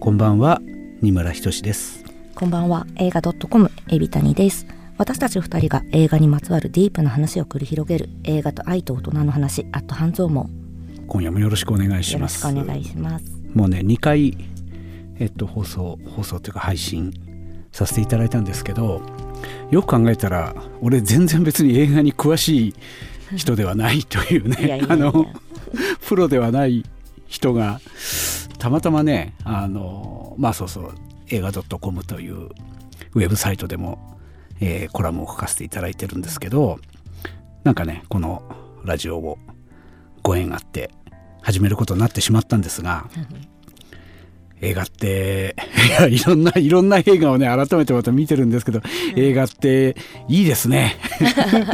こんばんは、二村ひとしです。こんばんは映画 .com エビタニです私たち二人が映画にまつわるディープな話を繰り広げる映画と愛と大人の話アット半蔵門今夜もよろしくお願いしよろします。くお願いしますもうね、2回、えっと、放送、放送というか配信させていただいたんですけど、よく考えたら、俺全然別に映画に詳しい人ではないというね、あの、プロではない人が、たまたまね、あの、まあそうそう、映画 .com というウェブサイトでも、えーコラムを書かせていただいてるんですけど、なんかね、このラジオをご縁があって始めることになってしまったんですが、映画って いやいろんないろんな映画をね改めてまた見てるんですけど、映画っていいですね。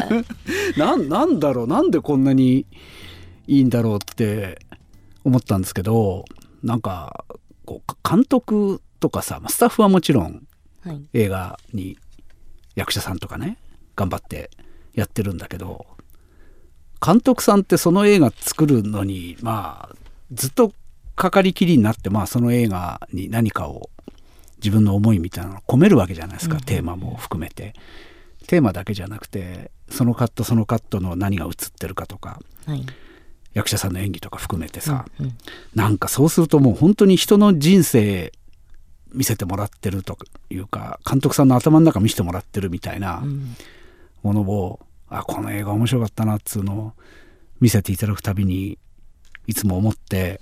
なんなんだろうなんでこんなにいいんだろうって思ったんですけどなんかこう監督とかさまあスタッフはもちろんはい。映画に役者さんとかね頑張ってやってるんだけど監督さんってその映画作るのにまあずっとかかりきりになってまあその映画に何かを自分の思いみたいなのを込めるわけじゃないですか、うん。テーマも含めて。テーマだけじゃなくてそのカットそのカットの何が映ってるかとかはい。役者さんの演技とか含めてさ、うんなんかそうするともう本当に人の人生見せてもらってるというか監督さんの頭の中見せてもらってるみたいなうん。ものを、あこの映画面白かったなっつうのを見せていただくたびにいつも思って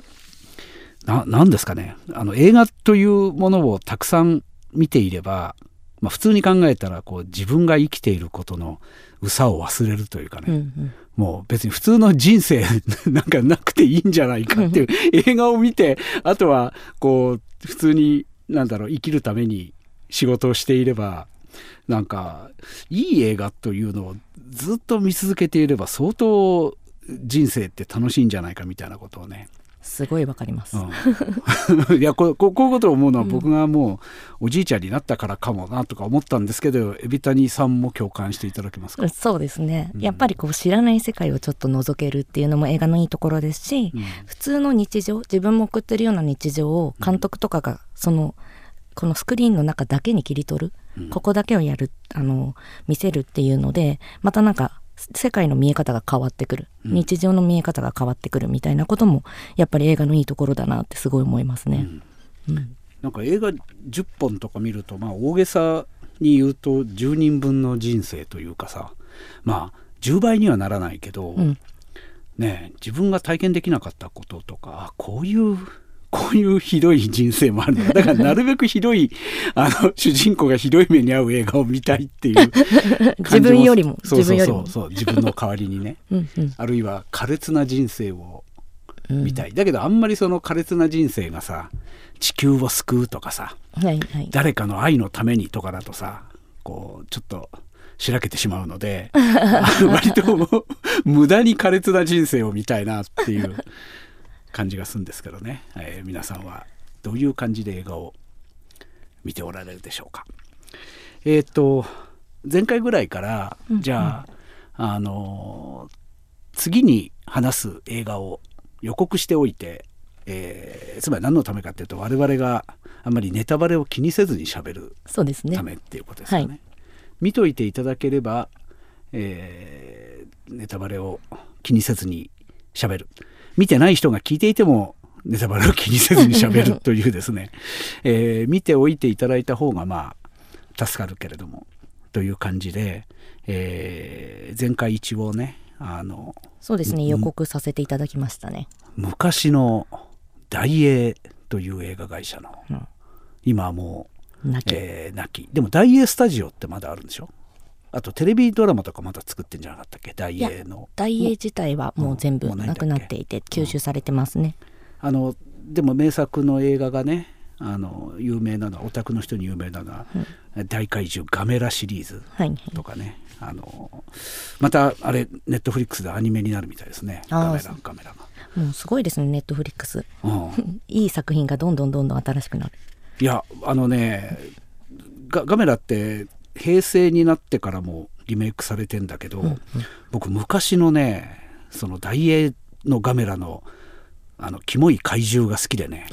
ななんですかね。あの映画というものをたくさん見ていれば、まあ、普通に考えたらこう自分が生きていることのうさを忘れるというかね、うんうん。もう別に普通の人生 なんかなくていいんじゃないかっていう映画を見てあとはこう普通になんだろう生きるために仕事をしていればなんかいい映画というのをずっと見続けていれば相当人生って楽しいんじゃないかみたいなことをね、すごいわかります、うん、いやこここういうことを思うのは僕がもうおじいちゃんになったからかもなとか思ったんですけど海老谷さんも共感していただけますか、そうですね、うん。やっぱりこう知らない世界をちょっと覗けるっていうのも映画のいいところですし、うん。普通の日常自分も送ってるような日常を監督とかがそのこのスクリーンの中だけに切り取る、うん。ここだけをやるあの見せるっていうのでまたなんか世界の見え方が変わってくる、うん。日常の見え方が変わってくるみたいなこともやっぱり映画のいいところだなってすごい思いますね。うん。なんか映画10本とか見るとまあ大げさに言うと10人分の人生というかさまあ10倍にはならないけど、うん。ねえ自分が体験できなかったこととかあこういうこういうひどい人生もあるんだだからなるべくひどいあの主人公がひどい目に遭う映画を見たいっていう 自分よりもそうそうそう。そう自分の代わりにね。うんうん。あるいは苛烈な人生をうん見たい、だけどあんまりその苛烈な人生がさ地球を救うとかさはいはい。誰かの愛のためにとかだとさこうちょっとしらけてしまうので 割と無駄に苛烈な人生を見たいなっていう感じがするんですけどね、えー皆さんはどういう感じで映画を見ておられるでしょうか。えっ、と前回ぐらいから、うん。じゃあ、あの次に話す映画を予告しておいて、えーつまり何のためかっていうと我々があんまりネタバレを気にせずにしゃべるためっていうことですよね。はい。見といていただければ、えーネタバレを気にせずにしゃべる見てない人が聞いていてもネタバレを気にせずにしゃべるというですね、えー見ておいていただいた方がまあ助かるけれどもという感じで、えー前回一応ねあのそうですね予告させていただきましたね。昔の大英という映画会社の、うん。今はもう泣き、えー、なき。でも大英スタジオってまだあるんでしょ？あとテレビドラマとかまだ作ってんじゃなかったっけ？大英の。大英自体はもう全部なくなっていて吸収されてますね。あのでも名作の映画がねあの有名なのはオタクの人に有名なのは「大怪獣ガメラ」シリーズはいはい。とかね。あのまたあれネットフリックスでアニメになるみたいですね。ガメラガメラもうすごいですねネットフリックス。が、うん、いい作品がどんどんどんどん新しくなる。いやあのねガガメラって平成になってからもリメイクされてんだけど、僕昔のねその大英のガメラのあのキモい怪獣が好きでね。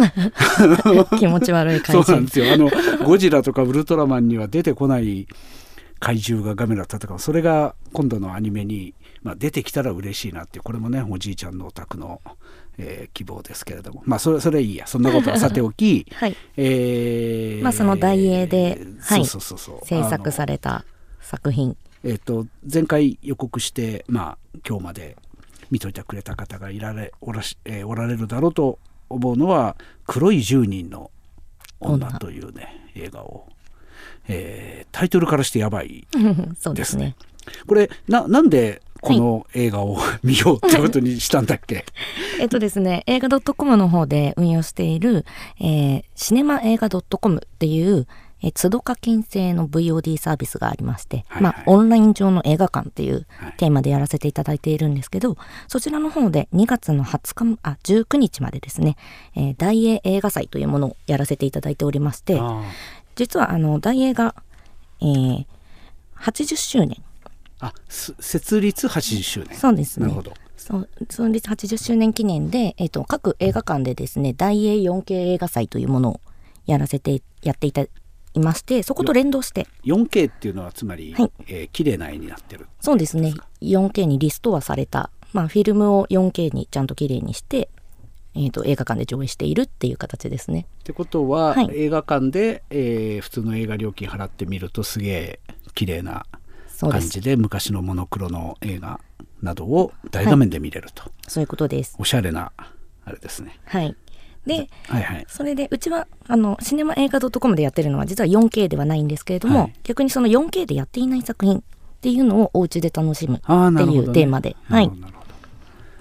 気持ち悪い怪獣。そうなんですよ。あのゴジラとかウルトラマンには出てこない怪獣がガメラと戦う。それが今度のアニメに、まあ、出てきたら嬉しいなってこれもねおじいちゃんのお宅の、えー希望ですけれども。まあそれそれいいや。そんなことはさておき、はい。えーまあその大英ではい。そうそうそう制作された作品。えー、と前回予告して、まあ、今日まで見といてくれた方がいられおらし、えーおられるだろうと思うのは「黒い10人の女」女というね映画を、えータイトルからしてやばい そうですね。これななんでこの映画を見ようってことにしたんだっけ、えっとですね、映画 .com の方で運用している、えーシネマ映画 .com っていう、えー、都度課金制の VOD サービスがありまして、はいはい。まあ、オンライン上の映画館っていうはい。テーマでやらせていただいているんですけど、そちらの方で2月の20日も、あ、19日までですね、えー大英映画祭というものをやらせていただいておりまして、あ実はあの、大映が、えー80周年。あ設立80周年。そうですね。なるほど。創立80周年記念で、えっと各映画館でですね大英 4K 映画祭というものをやらせてやっていたいましてそこと連動して。4K っていうのはつまり、はい。えー綺麗な絵になってるそうですね。4K にリストアされた、まあ、フィルムを 4K にちゃんと綺麗にして、えっと映画館で上映しているっていう形ですね。ってことは、はい。映画館で、えー普通の映画料金払ってみるとすげえ綺麗な感じで昔のモノクロの映画などを大画面で見れると、そういうことです。おしゃれなあれですね。はい。ではいはい。それでうちはあのシネマ映画 .com でやってるのは実は 4K ではないんですけれども、はい。逆にその 4K でやっていない作品っていうのをお家で楽しむっていうテーマで、はい。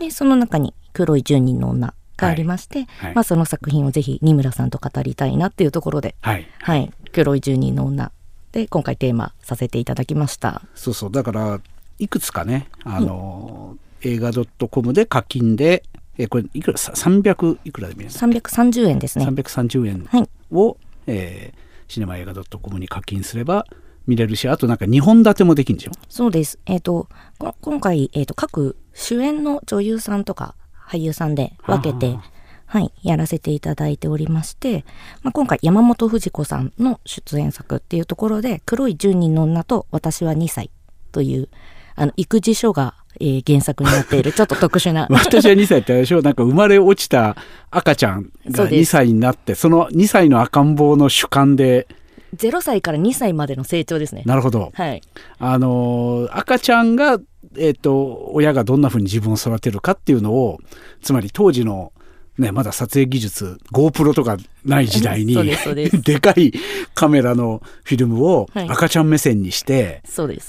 でその中に黒い10人の女がありまして、はい。まあ、その作品をぜひ二村さんと語りたいなっていうところで、はい。はい、黒い10人の女。で今回テーマさせていただきました。そうそう。だからいくつかねあの、映画 .com で課金でえーこれいくら？さ300いくらで見れるの、330円ですね。330円はい、を、えーシネマ映画 .com に課金すれば見れるしあとなんか2本立てもできるんでしょそうです。えっ、とこ今回、えー、と各主演の女優さんとか俳優さんで分けてはい、やらせていただいておりまして、まあ、今回山本富士子さんの出演作っていうところで「黒い10人の女と私は2歳」というあの育児書が、えー原作になっている ちょっと特殊な。私は2歳ってあれでしょ？なんか生まれ落ちた赤ちゃんが2そうです。歳になってその2歳の赤ん坊の主観で。0歳から2歳までの成長ですね。なるほど。はい、あのー赤ちゃんが、えっと親がどんなふうに自分を育てるかっていうのをつまり当時の、ね、まだ撮影技術 GoPro とかない時代に でかいカメラのフィルムをはい赤ちゃん目線にして。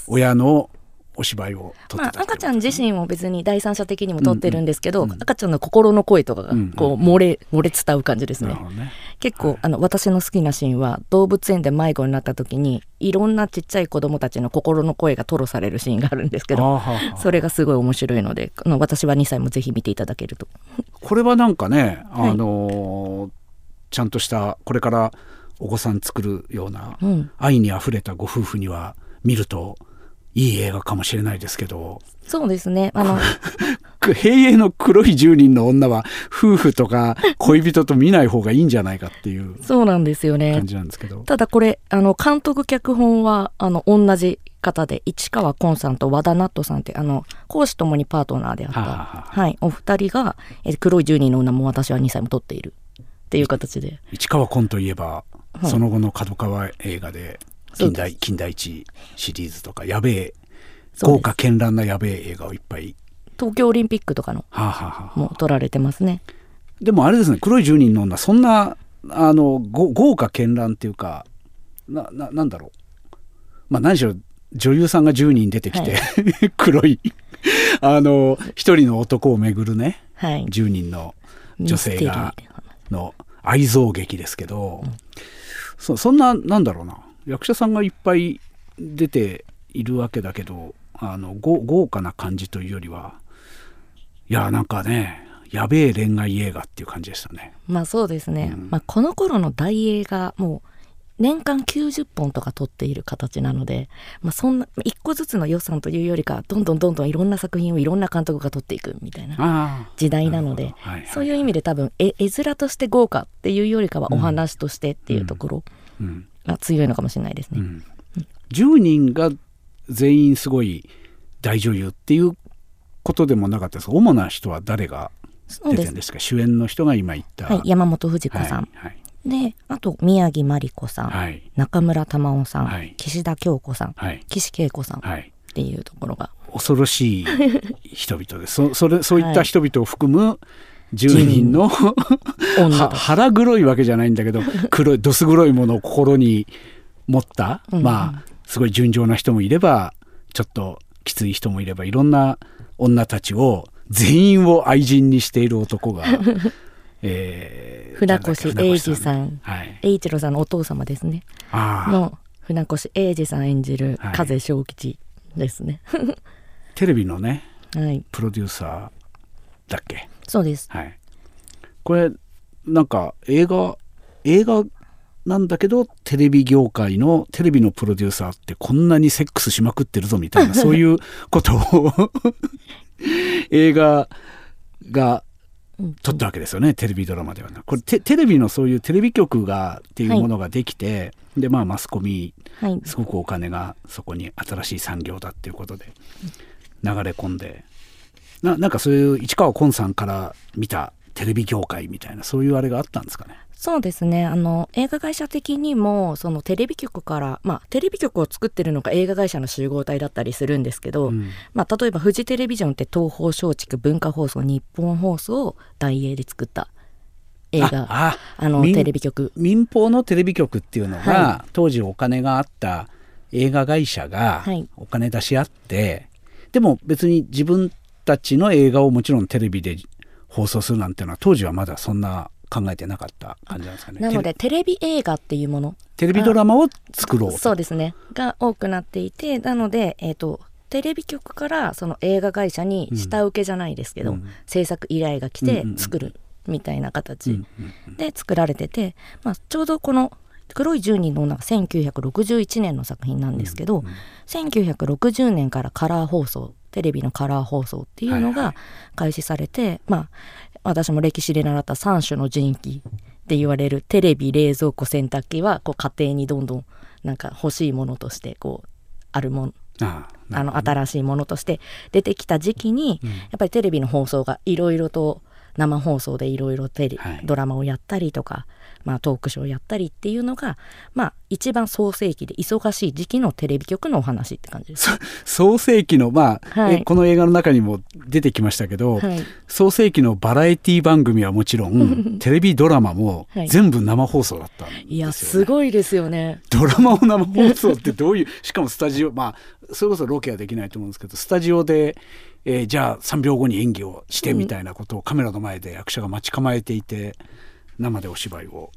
親のお芝居をまあ、赤ちゃん自身も別に第三者的にも撮ってるんですけど、うんうん。赤ちゃんの心の声とかがうんうん。こう漏れ漏れ伝う感じですね。ね。結構、あの私の好きなシーンは動物園で迷子になった時にいろんなちっちゃい子供たちの心の声が吐露されるシーンがあるんですけどそれがすごい面白いのであの私は2歳もぜひ見ていただけると。これはなんかね、はい。あのーちゃんとしたこれからお子さん作るようなうん。愛にあふれたご夫婦には見るといい映画かもしれないですけど。そうですね。あの く平永の黒い10人の女は夫婦とか恋人と見ない方がいいんじゃないかっていうそうなんですよね。感じなんですけど。ただこれあの監督脚本はあの同じ方で市川崑さんと和田ナットさんってあの講師ともにパートナーであった、はあはあはい、お二人が「え黒い10人の女も私は2歳も撮っている」っていう形で。市川崑といえば、はい。その後の角川映画で近代近代一シリーズとかやべえ豪華絢爛なやべえ映画をいっぱい、東京オリンピックとかのはあはあはあも撮られてますね。でもあれですね黒い10人の女そんなあのご豪華絢爛っていうかなななんだろう。まあ何しろ女優さんが10人出てきて、黒いあの一人の男をめぐるねはい。10人の女性がの愛憎劇ですけど、そそんななんだろうな役者さんがいっぱい出ているわけだけどあのご豪華な感じというよりはいやなんかねやべえ恋愛映画っていう感じでしたね。まあそうですね、うん。まあ、この頃の大映がもう年間90本とか撮っている形なので、まあ、そんな一個ずつの予算というよりかどんどんどんどんいろんな作品をいろんな監督が撮っていくみたいな時代なので、はいはい、そういう意味で多分絵絵面として豪華っていうよりかはお話としてっていうところが強いのかもしれないですね。うん。うんうん、10人が全員すごい大女優っていうことでもなかったです主な人は誰が出てるんですか？主演の人が今言った、はい、山本富士子さん、はいはい。であと宮城真理子さん、はい、中村玉緒さん、はい、岸田京子さん、はい、岸恵子さん、っていうところが。恐ろしい人々です。そそれそういった人々を含む10人の腹黒いわけじゃないんだけど 黒いどす黒いものを心に持った、うん、まあすごい純情な人もいればちょっときつい人もいればいろんな女たちを全員を愛人にしている男が えー、船越英二さん、はい、栄一郎さんのお父様ですね。の船越英二さん演じる風正吉ですね、はい、テレビのね、はい、プロデューサーだっけ？そうです、はい、これなんか映画映画なんだけどテレビ業界のテレビのプロデューサーってこんなにセックスしまくってるぞみたいな そういうことを 映画が撮ったわけですよね、うん、テレビドラマではなこれテレビのそういうテレビ局がっていうものができて、はい、でまあマスコミ、はい、すごくお金がそこに新しい産業だっていうことで流れ込んでななんかそういう市川崑さんから見たテレビ業界みたいなそういうあれがあったんですかね？そうですね。あの映画会社的にもそのテレビ局からまあテレビ局を作ってるのが映画会社の集合体だったりするんですけど、うん、まあ、例えばフジテレビジョンって東方松竹文化放送日本放送を大映で作った映画。あのテレビ局。民放のテレビ局っていうのが、はい、当時お金があった映画会社がお金出し合って、はい、でも別に自分たちの映画をもちろんテレビで放送するなんていうのは当時はまだそんな考えてなかった感じなんですかね。なのでテレビ映画っていうもの。テレビドラマを作ろうそうですね。が多くなっていてなので、えーと、テレビ局からその映画会社に下請けじゃないですけど、うん、制作依頼が来て作るみたいな形で作られてて、まあ、ちょうどこの「黒い十人の女」が1961年の作品なんですけど、うんうん、1960年からカラー放送テレビのカラー放送っていうのが開始されて、はいはい、まあ私も歴史で習った3種の人気って言われるテレビ冷蔵庫洗濯機はこう家庭にどんどんなんか欲しいものとしてこうあるもんあの新しいものとして出てきた時期に、うん、やっぱりテレビの放送がいろいろと生放送でいろいろドラマをやったりとかまあ、トークショーをやったりっていうのが、まあ、一番創世期で忙しい時期のテレビ局のお話って感じです。創世期の、まあ、はい、この映画の中にも出てきましたけど、はい、創世期のバラエティ番組はもちろんテレビドラマも全部生放送だったんですよ、ね、いやすごいですよね。ドラマを生放送ってどういうしかもスタジオまあそれこそロケはできないと思うんですけどスタジオでえー、じゃあ3秒後に演技をしてみたいなことをカメラの前で役者が待ち構えていて、生でお芝居を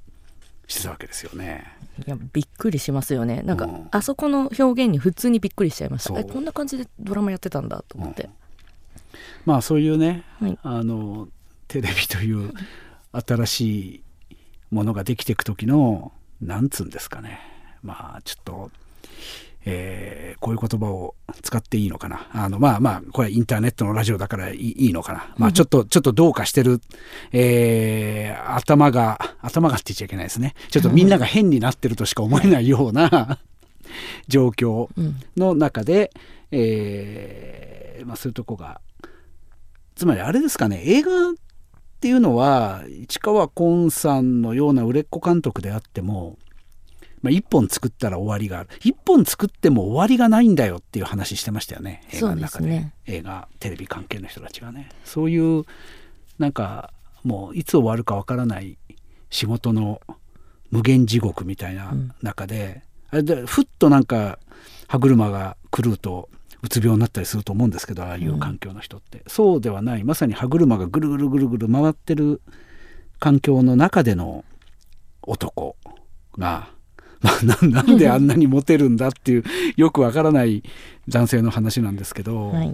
してたわけですよね。いやびっくりしますよね。なんか、うん、あそこの表現に普通にびっくりしちゃいました。えこんな感じでドラマやってたんだと思って、うん、まあそういうね、はい、あのテレビという新しいものができていく時のなんつうんですかね。まあちょっとえー、こういう言葉を使っていいのかな。あの、まあまあ、これはインターネットのラジオだからいいのかな。まあちょっと、ちょっとどうかしてる、えー、頭が、頭がって言っちゃいけないですね。ちょっとみんなが変になってるとしか思えないような 状況の中で、えー、まあそういうとこが、つまりあれですかね、映画っていうのは、市川崑さんのような売れっ子監督であっても、まあ、1本作ったら終わりがある。1本作っても終わりがないんだよっていう話してましたよね。映画の中で、ね、映画テレビ関係の人たちがね。そういうなんかもういつ終わるかわからない仕事の無限地獄みたいな中で、うん、あれでふっとなんか歯車が狂うとうつ病になったりすると思うんですけどああいう環境の人って、うん、そうではない。まさに歯車がぐるぐるぐるぐる回ってる環境の中での男がまあ、なんであんなにモテるんだっていうよくわからない男性の話なんですけど、はい、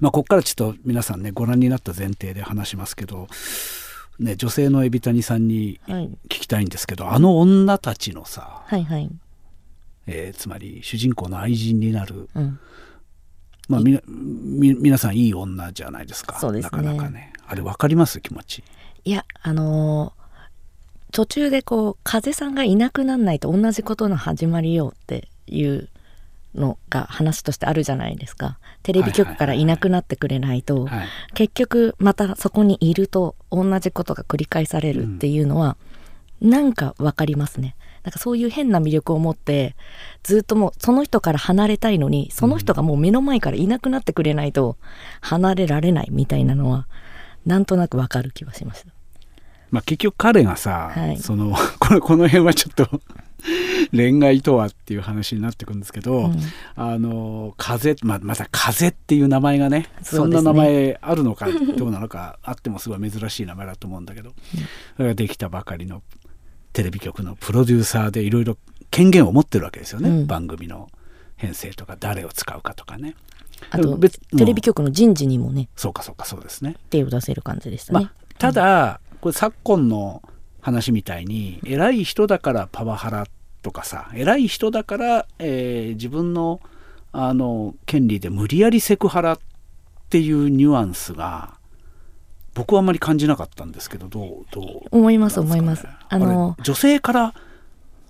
まあ、ここからちょっと皆さんねご覧になった前提で話しますけどね、女性の海老谷さんにはい。聞きたいんですけど、あの女たちのさ、はいはい。えーつまり主人公の愛人になる、うん。まあ、み皆さんいい女じゃないですか。ね。なかなかね。あれ分かります？気持ち。いやあのー途中でこう風さんがいなくなんないと同じことの始まりよっていうのが話としてあるじゃないですか。テレビ局からいなくなってくれないと、はい。結局またそこにいると同じことが繰り返されるっていうのは、なんかわかりますね。なんかそういう変な魅力を持ってずっともうその人から離れたいのにその人がもう目の前からいなくなってくれないと離れられないみたいなのはなんとなくわかる気はしましたまあ、結局彼がさ、はい。その このこの辺はちょっと 恋愛とはっていう話になってくるんですけど、うん。あの風、まあ、また風っていう名前がねね。そんな名前あるのか どうなのかあってもすごい珍しい名前だと思うんだけど、それができたばかりのテレビ局のプロデューサーでいろいろ権限を持ってるわけですよね、うん。番組の編成とか誰を使うかとかね。あと別テレビ局の人事にもねそうかそうかそうですね。手を出せる感じでしたね、まあ、ただ、これ昨今の話みたいに偉い人だからパワハラとかさ偉い人だから、えー自分のあの権利で無理やりセクハラっていうニュアンスが僕はあんまり感じなかったんですけどどうどう思います思います。あのれ女性から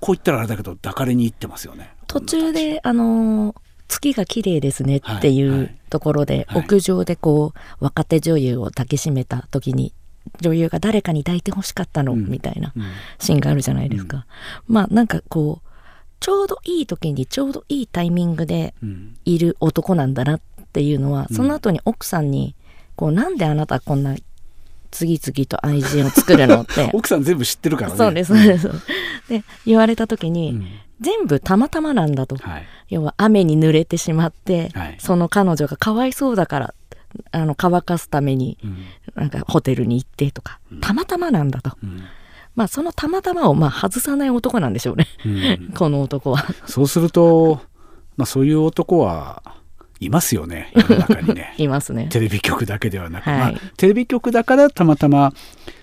こう言ったらあれだけど抱かれに行ってますよね。途中であのー月が綺麗ですねっていはいうはい。ところで、はい。屋上でこう若手女優を抱きしめた時に女優が誰かに抱いてほしかったの、うん。みたいなうん。シーンがあるじゃないですか、まあなんかこうちょうどいい時にちょうどいいタイミングでうん。いる男なんだなっていうのは、うん。その後に奥さんにこうなんであなたこんな次々と愛人を作るのって。奥さん全部知ってるからね。そうですそうです。で言われた時に、うん。全部たまたまなんだと。はい。要は雨に濡れてしまって、はい。その彼女がかわいそうだからあの乾かすためにうん。なんかホテルに行ってとか、たまたまなんだと。うん。まあそのたまたまをまあ外さない男なんでしょうね。うん。この男は。そうすると、まあ、そういう男はいますよね。世の中にね。いますね。テレビ局だけではなく、はい。まあ、テレビ局だからたまたま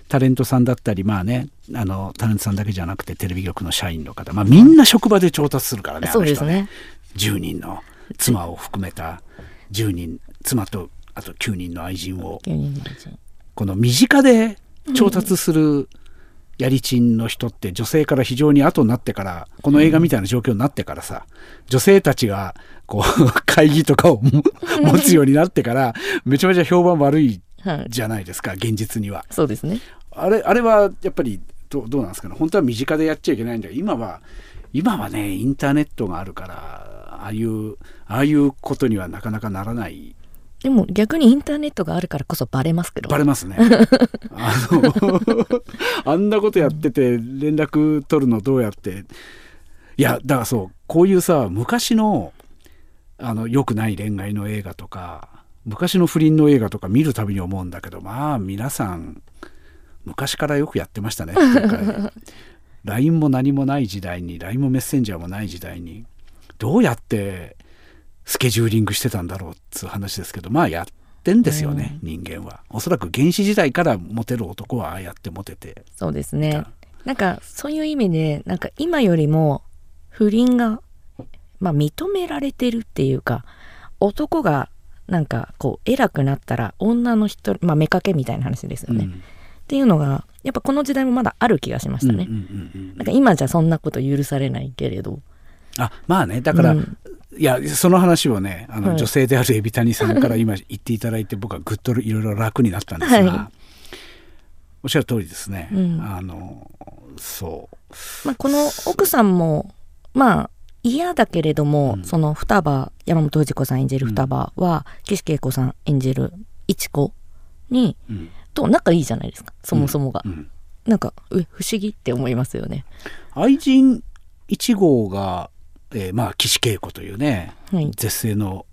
タレントさんだったりまあねあのタレントさんだけじゃなくてテレビ局の社員の方、まあ、みんな職場で調達するからねあそうの人ですね。10人の妻を含めた。10人妻とあと9人の愛人を。9人のうちこの身近で調達するやりちんの人って女性から非常に後になってからこの映画みたいな状況になってからさ女性たちがこう会議とかをも持つようになってからめちゃめちゃ評判悪いはいじゃないですか現実には。そうですね。あれあれはやっぱりどうどうなんですかね？本当は身近でやっちゃいけないんだけど今は今はねインターネットがあるからああいうああいうことにはなかなかならないでも逆にインターネットがあるからこそバレますけど。バレますね。あの あんなことやってて連絡取るのどうやって？いやだからそうこういうさ昔のあの良くない恋愛の映画とか昔の不倫の映画とか見るたびに思うんだけどまあ皆さん昔からよくやってましたね LINE も何もない時代に LINE もメッセンジャーもない時代にどうやってスケジューリングしてたんだろうっつう話ですけどまあやってんですよね、人間は。おそらく原始時代からモテる男はああやってモテて。そうですね。なんか。そういう意味でなんか今よりも不倫が、まあ、認められてるっていうか男がなんかこう偉くなったら女の人まあ妾みたいな話ですよね、うん。っていうのがやっぱこの時代もまだある気がしましたね、うんうんうんうん。なんか今じゃそんなこと許されないけれど。あまあねだから、うんいやその話をねあの、はい。女性である海老谷さんから 今言っていただいて僕はぐっといろいろ楽になったんですが、はい。おっしゃる通りですね、うん。あのそう。まあ、この奥さんもまあ嫌だけれども、うん。その双葉山本藤子さん演じる双葉は、岸恵子さん演じる一子にうん。と仲いいじゃないですかそもそもが、うん。なんかえ不思議って思いますよね。愛人1号が、えーまあ岸恵子というねはい、絶世の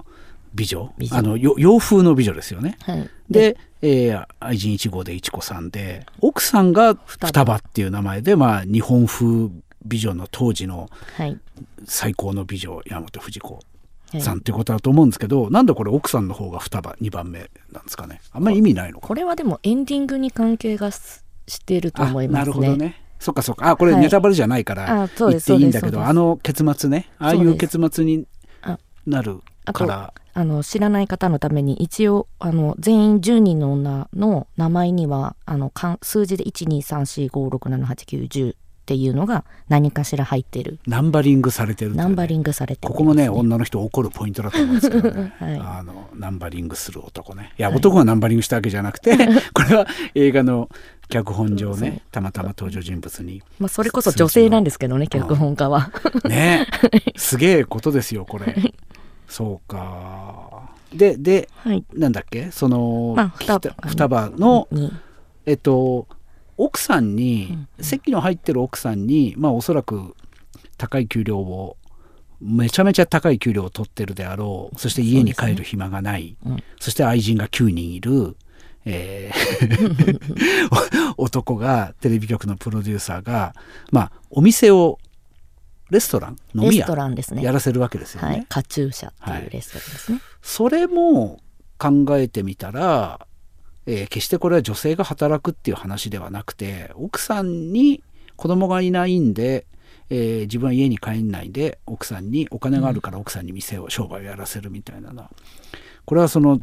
美女。あのよ洋風の美女ですよね。はい、で、えー愛人1号で一子さんで奥さんが双葉。っていう名前で、まあ、日本風美女の当時のはい。最高の美女山本藤子はいさんっていうことだと思うんですけど、なんでこれ奥さんの方が双葉？2番目なんですかね。あんまり意味ないのかこれはでもエンディングに関係がすしてると思いますね。なるほどねそっかそっか。あこれはい。ネタバレじゃないから言っていいんだけど、そうですあの結末ね。ああいう結末にあ。なるから。あの知らない方のために一応あの全員10人の女の名前にはあの数字で12345678910っていうのが何かしら入ってる。ナンバリングされてるね。ナンバリングされておりますここもね女の人怒るポイントだと思うんですけどね、は いあのナンバリングする男ね。いや男がナンバリングしたわけじゃなくて これは映画の脚本上ねたまたま登場人物に。まあ、それこそ女性なんですけどね脚本家は。ね。すげえことですよこれ。そうか。でではい、なんだっけ？その、まあ双葉。双双葉のにえっと奥さんに、席の入ってる奥さんにまあおそらく高い給料をめちゃめちゃ高い給料を取ってるであろう。そして家に帰る暇がない。そ,、うん。して愛人が9人いる、えー 男がテレビ局のプロデューサーがまあお店をレストラン飲みレスト屋ランですね。やらせるわけですよね。はい、カチューシャっていうレストランですね。それも考えてみたら、えー決してこれは女性が働くっていう話ではなくて奥さんに子供がいないんで、えー自分は家に帰んないで奥さんにお金があるから奥さんに店を商売をやらせるみたいななこれはその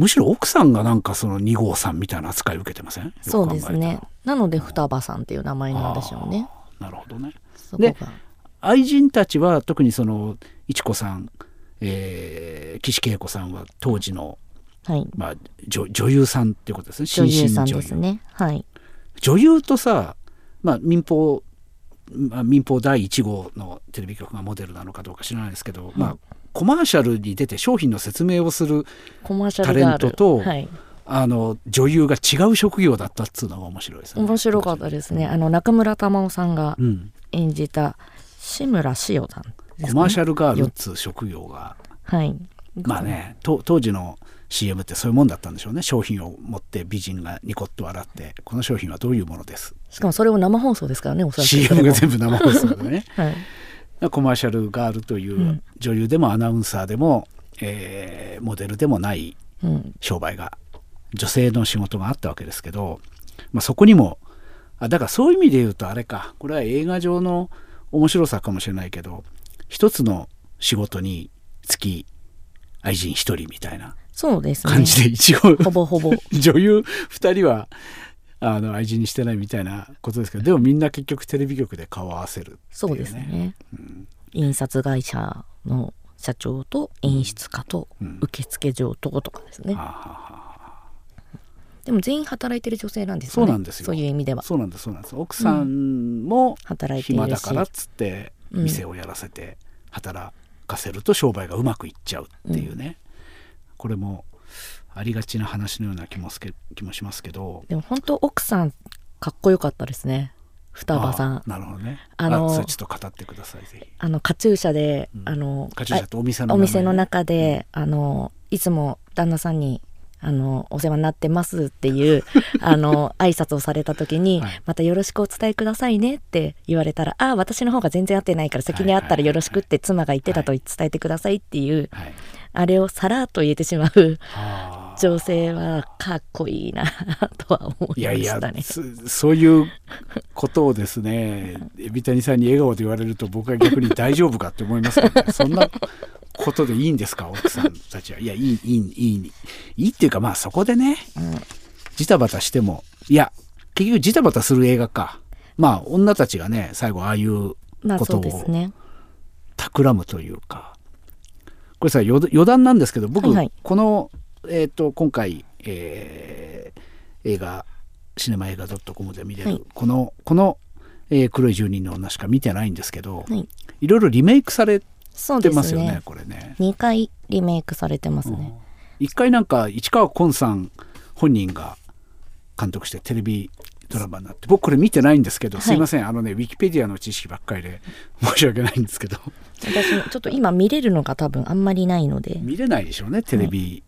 むしろ奥さんがなんかその2号さんみたいな扱いを受けてません？そうですね。なので双葉さんっていう名前なんでしょうね。なるほどねでが。愛人たちは特にそのいちこさん、えー岸恵子さんは当時のはい。まあ、女女優さんっていうことですね女優さんですね。はい。女優とさ、まあ、民放、まあ、民放第1号のテレビ局がモデルなのかどうか知らないですけど、まあ、コマーシャルに出て商品の説明をするタレントとはい。あの女優が違う職業だったっつうのが面白いですね。面白かったですね。あの中村玉緒さんがうん、演じた志村しおさんねコマーシャルガールっつう職業がはい。まあねと当時の CM ってそういうもんだったんでしょうね商品を持って美人がニコッと笑ってこの商品はどういうものですしかもそれを生放送ですからね、おそらく。CM が全部生放送でね はい。コマーシャルガールといううん女優でもアナウンサーでも、えーモデルでもないうん。商売が女性の仕事があったわけですけど、まあ、そこにもあだからそういう意味で言うとあれかこれは映画上の面白さかもしれないけど一つの仕事につき愛人一人みたいな。感じで一応、ほぼほぼ。女優2人はあの愛人にしてないみたいなことですけどでもみんな結局テレビ局で顔を合わせるね、そうですね。印刷会社の社長と演出家とうん。受付嬢ととかですね。はあはあはあでも全員働いてる女性なんですよね。そうなんですよ。そういう意味では。そうなんですそうなんです。奥さんも働いて暇だからっつってうん店をやらせて働かせると商売がうまくいっちゃうっていうね、これもありがちな話のような気もすけ気もしますけど。でも本当奥さんかっこよかったですね。双葉さん。あ。なるほどね。あのそれちょっと語ってくださいぜひ。あのカチューシャで、うん。あのカチューシャってお店のお店の中で、あのいつも旦那さんにあのお世話になってますっていう あの挨拶をされた時に、はい。またよろしくお伝えくださいねって言われたらああ私の方が全然会ってないから先に会ったらよろしくって妻が言ってたと伝えてくださいっていう、はい。あれをさらっと言えてしまう。はあ女性はかっこいいな とは思いまいやいやしたね。そそういうことをですね海谷さんに笑顔で言われると僕は逆に大丈夫かって思いますけど、ね、そんなことでいいんですか奥さんたちは。いやいいいいいいいいっていうかまあそこでねうん。ジタバタしてもいや結局ジタバタする映画か。まあ女たちがね最後ああいうことを。企むというか。これさ余余談なんですけど僕、はいはい。この、えー、と今回、えー映画シネマ映画 .com で見れる、はいこのこの、えー黒い住人の女しか見てないんですけど、はい。いろいろリメイクされそうでてますよねすね。これね。2回リメイクされてますね。一回なんか市川崑さん本人が監督してテレビドラマになって僕これ見てないんですけど、はいすいませんあのねウィキペディアの知識ばっかりで 申し訳ないんですけど私もちょっと今見れるのが多分あんまりないので。見れないでしょうねテレビ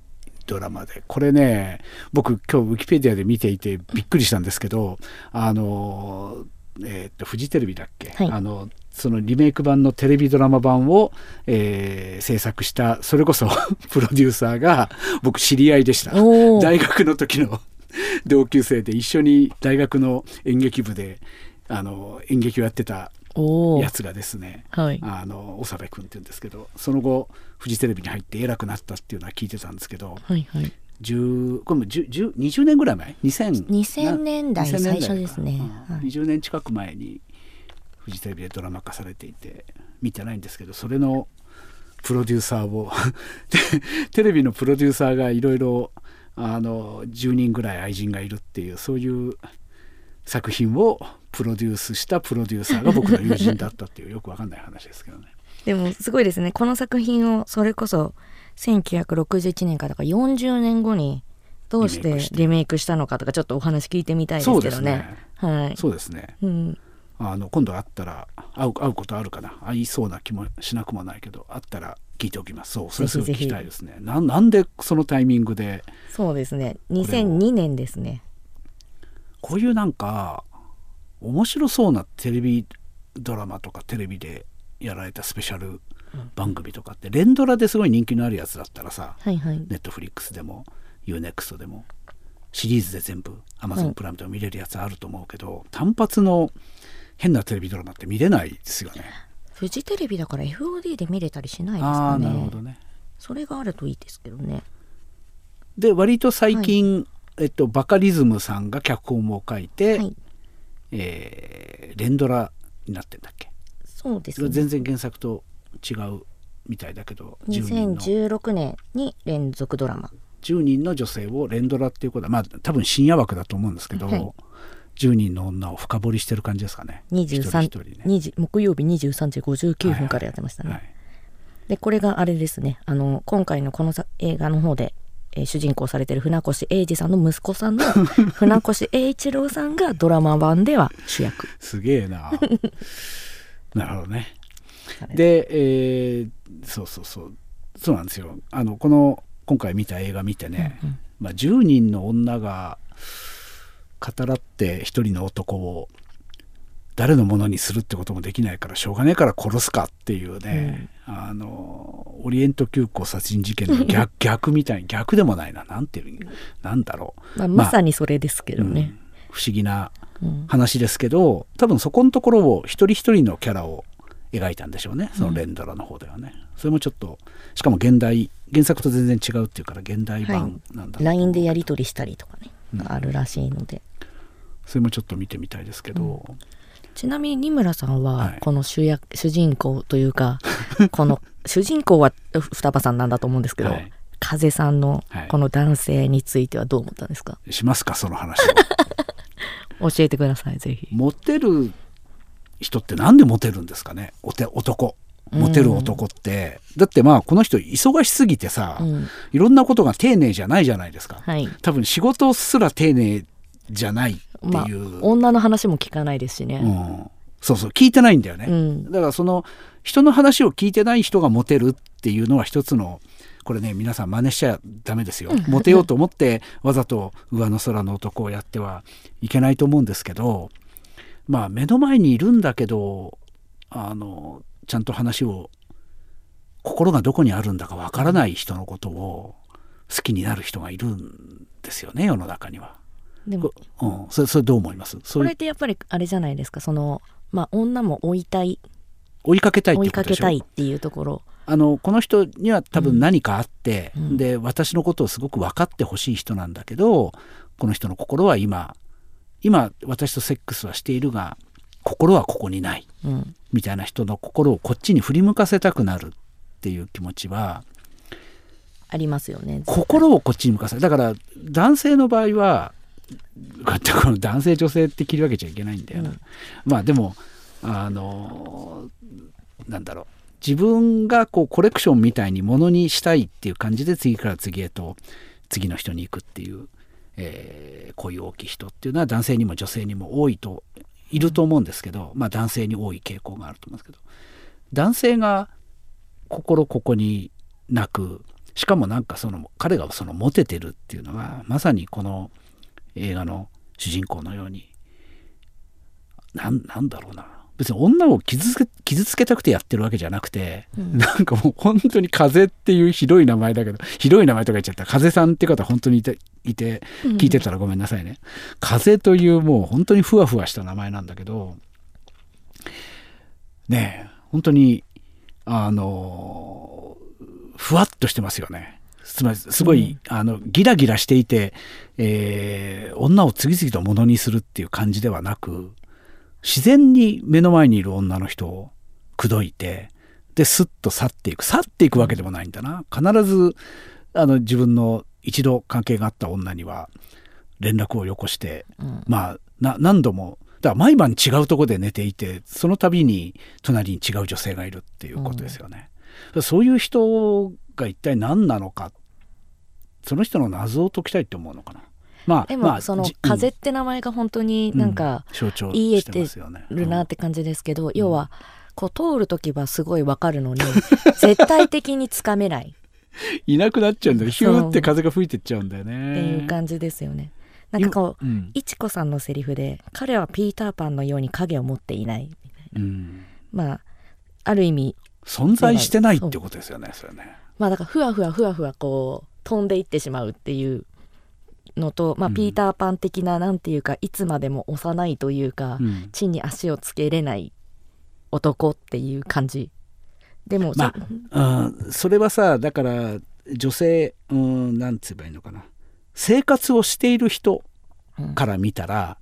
ドラマで、これね僕今日ウィキペディアで見ていてびっくりしたんですけどあのえーっとフジテレビだっけ、はい。あのそのリメイク版のテレビドラマ版を、えー制作したそれこそ プロデューサーが僕知り合いでした。大学の時の同級生で一緒に大学の演劇部であの演劇をやってたやつがですねはい。あの長部君って言うんですけどその後フジテレビに入って偉くなったっていうのは聞いてたんですけどはいはい。10これも10 10 20年ぐらい前？2000 2000年代2000最初ですね。うん。はい。20年近く前にフジテレビでドラマ化されていて見てないんですけどそれのプロデューサーをで テレビのプロデューサーがいろいろあの10人ぐらい愛人がいるっていうそういう作品をプロデュースしたプロデューサーが僕の友人だったっていうよくわかんない話ですけどね。でもすごいですね。この作品をそれこそ1961年からだから40年後にどうしてリメイクしたのかとかちょっとお話聞いてみたいですそうですけどね。ね。はい。そうですね。うん、あの今度会ったら会う会うことあるかな。会いそうな気もしなくもないけど会ったら聞いておきます。そうそれすごい聞きたいですね。なんなんでそのタイミングでそうですね。2002年ですねこういうなんか面白そうなテレビドラマとかテレビでやられたスペシャル番組とかって連ドラですごい人気のあるやつだったらさはいはい。ネットフリックスでも UNEXT でもシリーズで全部 Amazon プライムでも見れるやつあると思うけど、単発の変なテレビドラマって見れないですよね。フジテレビだから FOD で見れたりしないですかね。なるほどね。それがあるといいですけどね。で割と最近、えっと、バカリズムさんが脚本を書いて、はい。えー連ドラになってんだっけ？そうですね。全然原作と違うみたいだけど10人の2016年に連続ドラマ。10人の女性を連ドラっていうことはまあ多分深夜枠だと思うんですけど、はい。10人の女を深掘りしてる感じですかね。23一人ね。20木曜日23時59分からやってましたね、はい。でこれがあれですね。あの今回のこのさ映画の方で、えー主人公されてる船越英二さんの息子さんの 船越英一郎さんがドラマ版では主役。すげえな。なるほどね。で、えーそうそうそう。そうなんですよ。あのこの今回見た映画見てね、うんうん。まあ、10人の女が語らって一人の男を誰のものにするってこともできないからしょうがねえから殺すかっていうね、あのオリエント急行殺人事件の逆 逆みたいに逆でもないな。なんていうなんだろう、まあ、まさにそれですけどね、うん。不思議なうん。話ですけど多分そこのところを一人一人のキャラを描いたんでしょうね。その連ドラの方ではね、それもちょっとしかも現代原作と全然違うっていうから現代版なんだろう LINE でやり取りしたりとかね、うん。あるらしいので。それもちょっと見てみたいですけど、ちなみに二村さんははい。この主役、主人公というか この主人公は双葉さんなんだと思うんですけど、はい。風さんのはい。この男性についてはどう思ったんですか、しますかその話 教をえてくださいぜひ。モテる人ってなんでモテるんですかね？おて男。モテる男って、だってまあこの人忙しすぎてさ、うん。いろんなことが丁寧じゃないじゃないですか、はい。多分仕事すら丁寧じゃないまあ女の話も聞かないですしね、うん、そうそう聞いてないんだよね、うん。だからその人の話を聞いてない人がモテるっていうのは一つのこれね皆さん真似しちゃダメですよ。モテようと思ってわざと上の空の男をやってはいけないと思うんですけどまあ目の前にいるんだけどあのちゃんと話を心がどこにあるんだかわからない人のことを好きになる人がいるんですよね世の中には。でも。こうん、それそれどう思います？これってやっぱりあれじゃないですか？そのまあ女も追いたい。追いかけたいって追いかけたいっていうところ。あのこの人には多分何かあって、うん。で私のことをすごく分かってほしい人なんだけどこの人の心は今今私とセックスはしているが心はここにないうん。みたいな人の心をこっちに振り向かせたくなるっていう気持ちはありますよね。心をこっちに向かせだから男性の場合はこの男性女性って切り分けちゃいけないんだよな、うん。まあでもあのなんだろう。自分がこうコレクションみたいにものにしたいっていう感じで次から次へと次の人に行くっていう、えーこういう大きい人っていうのは男性にも女性にも多いといると思うんですけど、まあ男性に多い傾向があると思うんですけど。男性が心ここになく。しかもなんかその彼がそのモテてるっていうのはまさにこの映画の主人公のように。なんなんだろうな。別に女を傷つけ傷つけたくてやってるわけじゃなくて、うん。なんかもう本当に風っていうひどい名前だけどひどい名前とか言っちゃった。風さんって方は本当にいていて聞いてたらごめんなさいね。風というもう本当にふわふわした名前なんだけどねえ本当にあのふわっとしてますよね。つまりすごい、うん、あのギラギラしていて、えー、女を次々とものにするっていう感じではなく自然に目の前にいる女の人を口説いてで、スッと去っていく。去っていくわけでもないんだな。必ず、あの、自分の一度関係があった女には、連絡をよこして、うん、まあ、な、何度も、だから毎晩違うとこで寝ていて、その度に隣に違う女性がいるっていうことですよね。うん、そういう人が一体何なのか、その人の謎を解きたいって思うのかな。まあ、でも、その「風」って名前が本当になんか、象徴言えてるなって感じですけど、要はこう通る時はすごいわかるのに 絶対的につかめない。いなくなっちゃうんだよ。ヒューって風が吹いてっちゃうんだよね。っていう感じですよね。なんかこう、いちこさんのセリフで「彼はピーターパンのように影を持っていない」みたいな、うん、まあある意味存在してないってことですよねそれねまあだからふわふわふわふわこう飛んでいってしまうっていうのと、まあ、ピーターパン的な、なんていうかいつまでも幼いというか、うん、地に足をつけれない男っていう感じ。でもまあ、うん、それはさだから女性うんなんつえばいいのかな。生活をしている人から見たら、うん、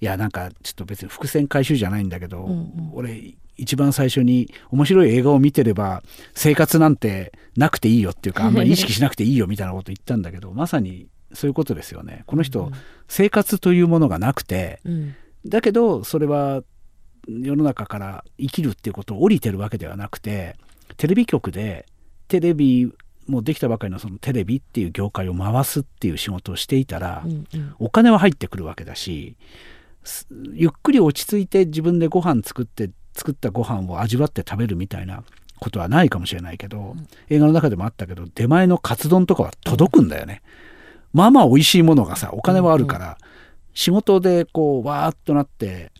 いやなんかちょっと別に伏線回収じゃないんだけど、うんうん、俺一番最初に面白い映画を見てれば生活なんてなくていいよっていうか あんまり意識しなくていいよみたいなこと言ったんだけど まさにそういうことですよね。この人、うん、生活というものがなくて、うん、だけどそれは世の中から生きるっていうことを降りてるわけではなくてテレビ局でテレビもうできたばかりのそのテレビっていう業界を回すっていう仕事をしていたら、うんうん、お金は入ってくるわけだしゆっくり落ち着いて自分でご飯作って作ったご飯を味わって食べるみたいなことはないかもしれないけど、うん、映画の中でもあったけど出前のカツ丼とかは届くんだよね。まあまあ美味しいものがさお金はあるから、うんうん、仕事でこうわーっとなって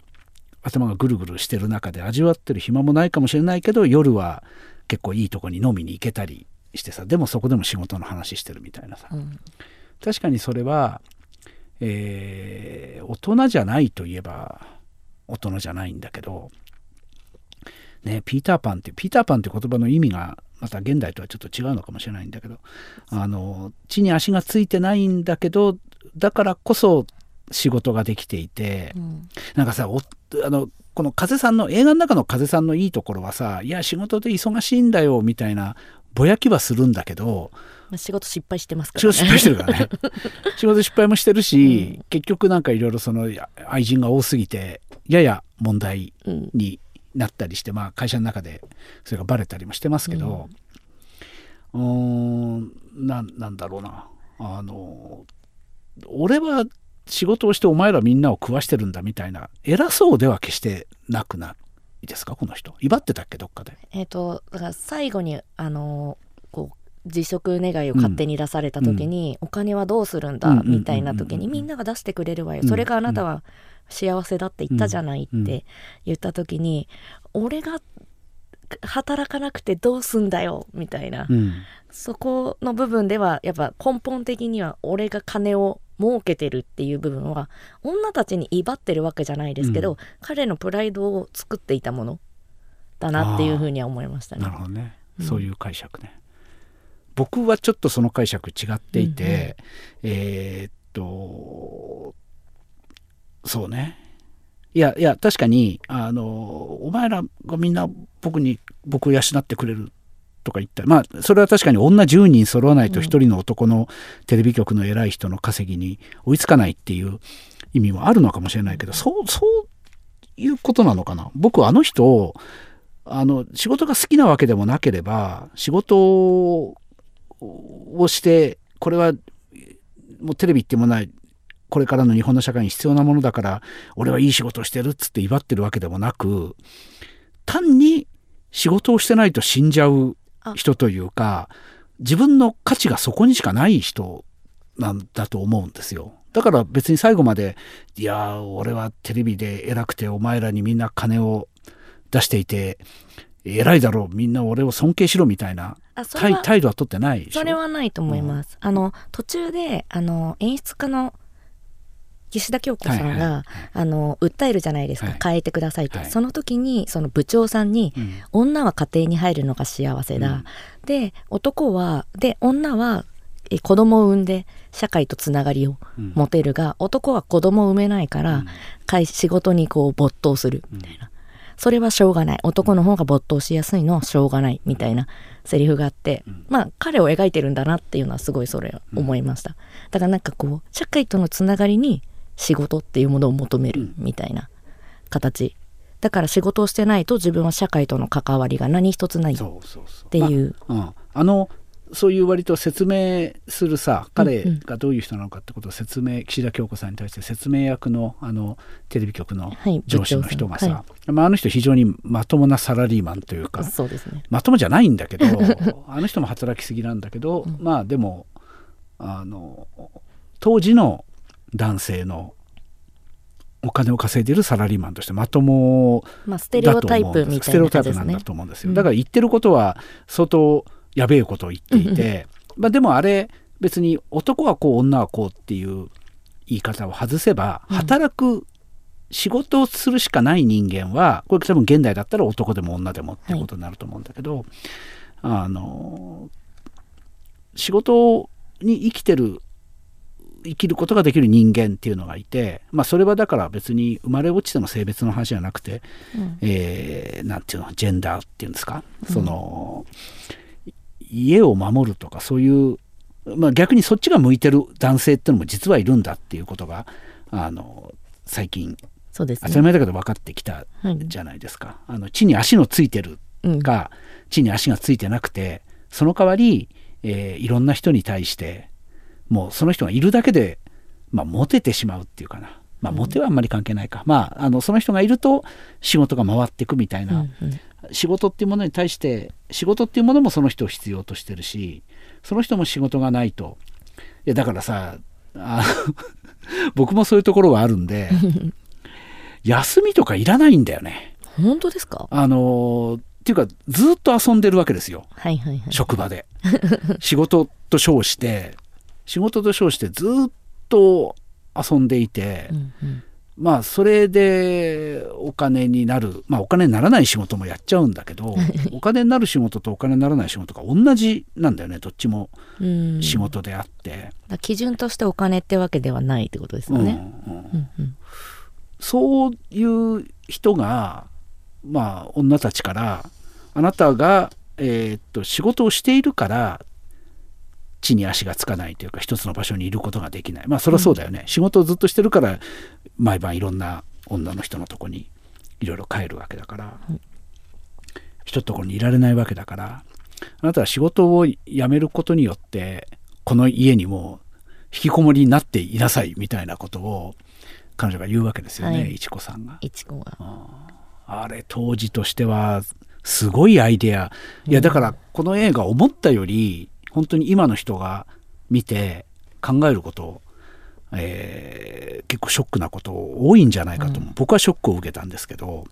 頭がぐるぐるしてる中で味わってる暇もないかもしれないけど夜は結構いいとこに飲みに行けたりしてさでもそこでも仕事の話してるみたいなさ、うん、確かにそれは、えー、大人じゃないといえば大人じゃないんだけど、ね、ピーターパンってピーターパンって言葉の意味がまた現代とはちょっと違うのかもしれないんだけどあの地に足がついてないんだけどだからこそ仕事ができていて、うん、なんかさあのこの風さんの映画の中の風さんのいいところはさいや仕事で忙しいんだよみたいなぼやきはするんだけど仕事失敗してますからね。仕事失敗してるからね。仕事失敗もしてるし、うん、結局なんかいろいろその愛人が多すぎてやや問題になったりして、うん、まあ会社の中でそれがバレたりもしてますけどうん。なんだろうな。あの俺は仕事をしてお前らみんなを食わしてるんだみたいな偉そうでは決してなくないですか？この人。威張ってたっけ？どっかで。えっ、ー、とだから最後にあのこう辞職願いを勝手に出された時に、うん、お金はどうするんだ、みたいな時にみんなが出してくれるわよ、それがあなたは幸せだって言ったじゃないって言った時に、俺が働かなくてどうすんだよみたいな、うん、そこの部分ではやっぱ根本的には俺が金を儲けてるっていう部分は女たちに威張ってるわけじゃないですけど、うん、彼のプライドを作っていたものだなっていうふうには思いましたね。なるほどね、うん、そういう解釈ね。僕はちょっとその解釈違っていて、うんうん、えー、っとそうね。いやいや確かにあのお前らがみんな僕に僕を養ってくれるとか言った。まあそれは確かに女10人揃わないと1人の男のテレビ局の偉い人の稼ぎに追いつかないっていう意味もあるのかもしれないけどそうそういうことなのかな？僕あの人あの仕事が好きなわけでもなければ仕事をしてこれはもうテレビってもないこれからの日本の社会に必要なものだから俺はいい仕事をしてるっつって威張ってるわけでもなく単に仕事をしてないと死んじゃう人というか自分の価値がそこにしかない人なんだと思うんですよ。だから別に最後まで「いや俺はテレビで偉くてお前らにみんな金を出していて、偉いだろうみんな俺を尊敬しろみたいな態態度は取ってないそれはないと思います。あの途中であの演出家の岸田京子さんが、はいはいはい。あの訴えるじゃないですか、はい。変えてくださいって、はい。その時にその部長さんに、うん。女は家庭に入るのが幸せだ、うん。で男はで女はえ子供を産んで社会とつながりをうん。持てるが、男は子供を産めないから、うん。会仕事にこう没頭するみたいな、それはしょうがない。男の方が没頭しやすいのはしょうがないみたいなセリフがあって、うん。まあ彼を描いてるんだなっていうのはすごいそれ思いました、だからなんかこう社会とのつながりに仕事っていうものを求めるみたいな形。だから仕事をしてないと自分は社会との関わりが何一つないっていう、あのそういう割と説明するさ彼うんうん。がどういう人なのかってことを説明岸田京子さんに対して説明役のあのテレビ局のはい上司の人がさ、部長さまあ、あの人非常にまともなサラリーマンというかそうですね。まともじゃないんだけど あの人も働きすぎなんだけど、まあでもあの当時の男性のお金を稼いでるサラリーマンとしてまともまあステレオタイプみステレオタイプなんだと思うんですよ、うん。だから言ってることは相当やべえことを言っていて、まあでもあれ別に男はこう女はこうっていう言い方を外せばうん。働く仕事をするしかない人間はこれ多分現代だったら男でも女でもっていうことになると思うんだけど、あの仕事に生きてる生きることができる人間っていうのがいて、まあ、それはだから別に生まれ落ちての性別の話じゃなくて、うん。えーなんていうのジェンダーっていうんですか、その家を守るとかそういう、まあ、逆にそっちが向いてる男性っていうのも実はいるんだっていうことがあの最近そうですね。当たり前だけど分かってきたはいじゃないですか。あの地に足のついてるうん。が地に足がついてなくてその代わり、えーいろんな人に対してもうその人がいるだけで、まあ、モテてしまうっていうかな、まあ、モテはあんまり関係ないか、まあ、あのその人がいると仕事が回っていくみたいな、うんうん仕事っていうものに対して仕事っていうものもその人を必要としてるしその人も仕事がないと。いやだからさあの 僕もそういうところがあるんで 休みとかいらないんだよね。本当ですか？あのっていうかずっと遊んでるわけですよ。はいはいはい。職場で。仕事と称して仕事と称してずっと遊んでいて、うんうんまあそれでお金になるまあお金にならない仕事もやっちゃうんだけど お金になる仕事とお金にならない仕事が同じなんだよね。どっちもうん。仕事であって、だ基準としてお金ってわけではないってことですうんよね。うんうんうん。そういう人がまあ女たちからあなたが、えーっと仕事をしているから地に足がつかないというか一つの場所にいることができない。まあそれはそうだよね、仕事をずっとしてるから毎晩いろんな女の人のとこにいろいろ帰るわけだから、一ところにいられないわけだから。あなたは仕事を辞めることによってこの家にもう引きこもりになっていなさいみたいなことを彼女が言うわけですよね、はい。いちこさんが。いちこが。あれ当時としてはすごいアイデア。いやだからこの映画思ったより本当に今の人が見て考えること、えー結構ショックなこと多いんじゃないかと思う、僕はショックを受けたんですけど、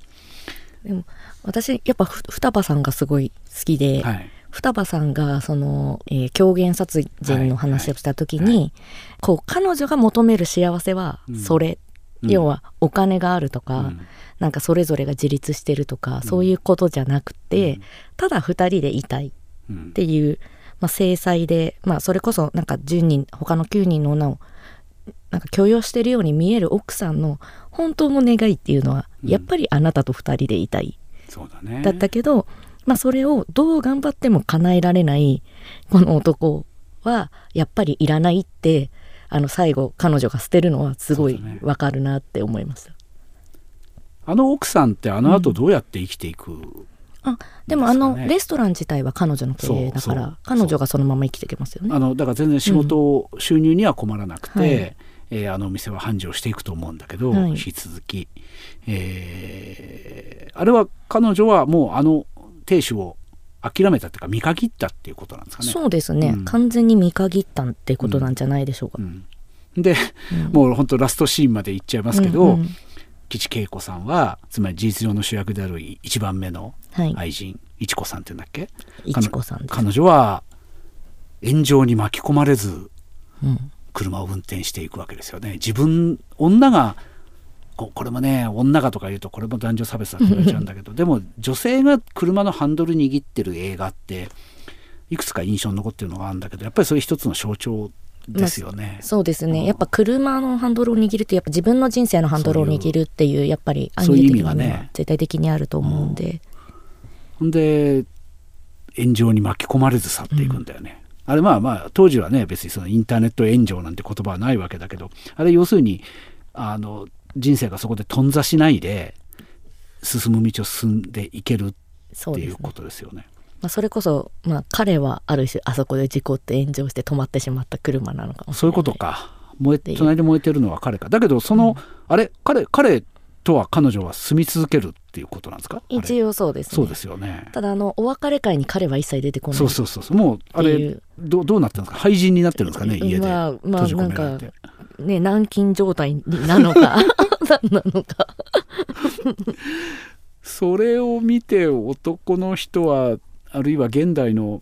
でも私やっぱふ双葉さんがすごい好きで、はい、双葉さんがその、えー狂言殺人の話をした時に、はい。こう彼女が求める幸せはうん。それ、うん。要はお金があるとか、うん。なんかそれぞれが自立してるとか、そういうことじゃなくて、うん。ただ二人でいたいっうんていう、まあ、制裁で、まあ、それこそなんか10人他の9人の女をなんか許容してるように見える奥さんの本当の願いっていうのは、うん。やっぱりあなたと二人でいたい。そうだね。だったけど、まあ、それをどう頑張っても叶えられないこの男はやっぱりいらないってあの最後彼女が捨てるのはすごいわかるなって思いました。あの奥さんってあの後どうやって生きていく、あでもあのレストラン自体は彼女の経営だから彼女がそのまま生きていけますよね。あのだから全然仕事を、収入には困らなくて、はい。えーあのお店は繁盛していくと思うんだけど、はい。引き続き、えーあれは彼女はもうあの亭主を諦めたっていうか見限ったっていうことなんですかね。そうですね、うん。完全に見限ったってことなんじゃないでしょうか。うん。で、うん。もう本当ラストシーンまで行っちゃいますけど、うんうん。岸恵子さんはつまり事実上の主役である一番目のはい、愛人いちこさんって言うんだっけ？いちこさん彼女は炎上に巻き込まれずうん。車を運転していくわけですよね。自分女がここれもね女がとか言うとこれも男女差別だって言われちゃうんだけど でも女性が車のハンドル握ってる映画っていくつか印象に残ってるのがあるんだけどやっぱりそれ一つの象徴ですよね。そうですね。やっぱ車のハンドルを握るってやっぱ自分の人生のハンドルを握るっていうやっぱりアニメ的には絶対的にあると思うんで、ほんで炎上に巻き込まれず去っていくんだよね。あれまあまあ当時はね別にそのインターネット炎上なんて言葉はないわけだけどあれ要するにあの人生がそこで頓挫しないで進む道を進んでいけるっていうことですよね。まあ、それこそ、まあ、彼はある種あそこで事故って炎上して止まってしまった車なのかもしれない。そういうことか。燃え隣で燃えてるのは彼か。だけどその、あれ彼彼とは彼女は住み続けるっていうことなんですか？一応そうですね。そうですよね。ただあのお別れ会に彼は一切出てこないそうそうそうそう。もうあれどうどうなってるんですか？廃人になってるんですかね？家で。まあまあ閉じ込められて。ね軟禁状態になのか何 なのか。それを見て男の人はあるいは現代の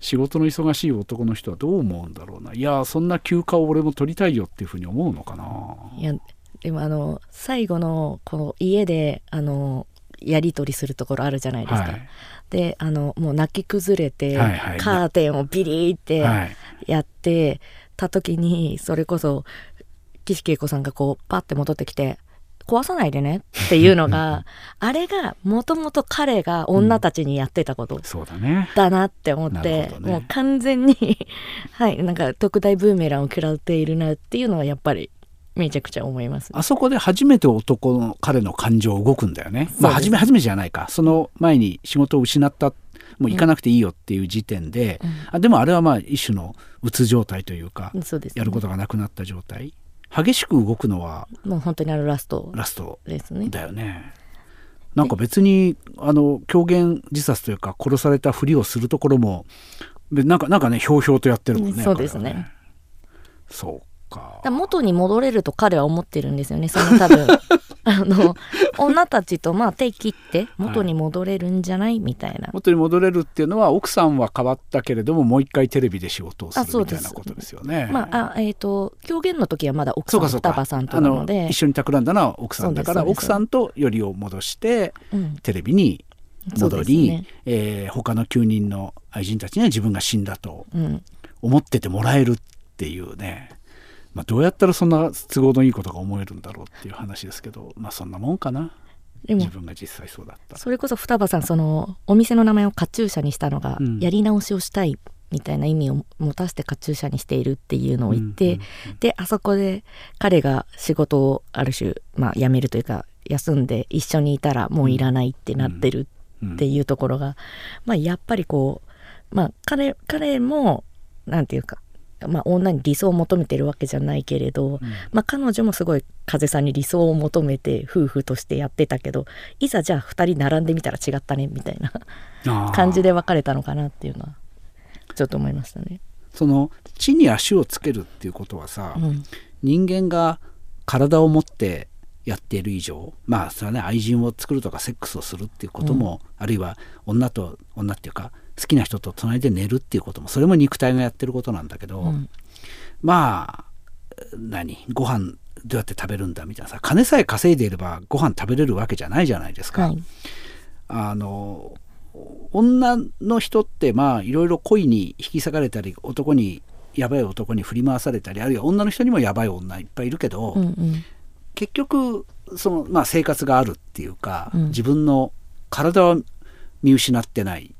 仕事の忙しい男の人はどう思うんだろうな。いやそんな休暇を俺も取りたいよっていうふうに思うのかな。いやでもあの最後のこの家であのやり取りするところあるじゃないですか、はい。であのもう泣き崩れて、はいはい。カーテンをビリーってはい。やってた時にそれこそ岸恵子さんがこうパッて戻ってきて「壊さないでね」っていうのが あれがもともと彼が女たちにやってたこと。だなって思って、ほどね。もう完全にはいなんか特大ブーメランを食らっているなっていうのはやっぱりめちゃくちゃ思います。あそこで初めて男の彼の感情動くんだよね。まあ初め初めじゃないか。その前に仕事を失ったもう行かなくていいよっていう時点で、あでもあれはまあ一種のうつ状態というか、そうです、ね、やることがなくなった状態。激しく動くのはもう本当にあのラストラストですね。だよね。なんか別にあの狂言自殺というか殺されたふりをするところもでなんかなんかねひょうひょうとやってるもんね。そうですね彼はそうか。元に戻れると彼は思ってるんですよねその多分。あの女たちとまあ手切って元に戻れるんじゃない、みたいな。元に戻れるっていうのは奥さんは変わったけれどももう一回テレビで仕事をするみたいなことですよね。まああえっ、と狂言の時はまだ奥さん双葉さんとなので。一緒に企んだのは奥さんだから奥さんとよりを戻してうん。テレビに戻り、ね。えー他の9人の愛人たちには自分が死んだとうん、思っててもらえるっていうね、まあ、どうやったらそんな都合のいいことが思えるんだろうっていう話ですけどまあそんなもんかな。でも自分が実際そうだった。それこそ双葉さんそのお店の名前をカチューシャにしたのが、うん。やり直しをしたいみたいな意味を持たせてカチューシャにしているっていうのを言って、うんであそこで彼が仕事をある種、まあ、辞めるというか休んで一緒にいたらもういらないってなってるうんっていうところが、まあ、やっぱりこう、まあ、彼彼もなんていうか、まあ、女に理想を求めてるわけじゃないけれど、まあ、彼女もすごい風さんに理想を求めて夫婦としてやってたけどいざじゃあ2人並んでみたら違ったねみたいな感じで別れたのかなっていうのはちょっと思いましたね。その地に足をつけるっていうことはさ、うん。人間が体を持ってやっている以上まあそれはね愛人を作るとかセックスをするっていうことも、あるいは女と女っていうか好きな人と隣で寝るっていうこともそれも肉体がやってることなんだけど、うん。まあ何ご飯どうやって食べるんだみたいなさ金さえ稼いでいればご飯食べれるわけじゃないじゃないですか。はい。あの女の人ってまあいろいろ恋に引き裂かれたり男にやばい男に振り回されたりあるいは女の人にもやばい女いっぱいいるけど、うんうん。結局その、まあ、生活があるっていうか、うん。自分の体は見失ってない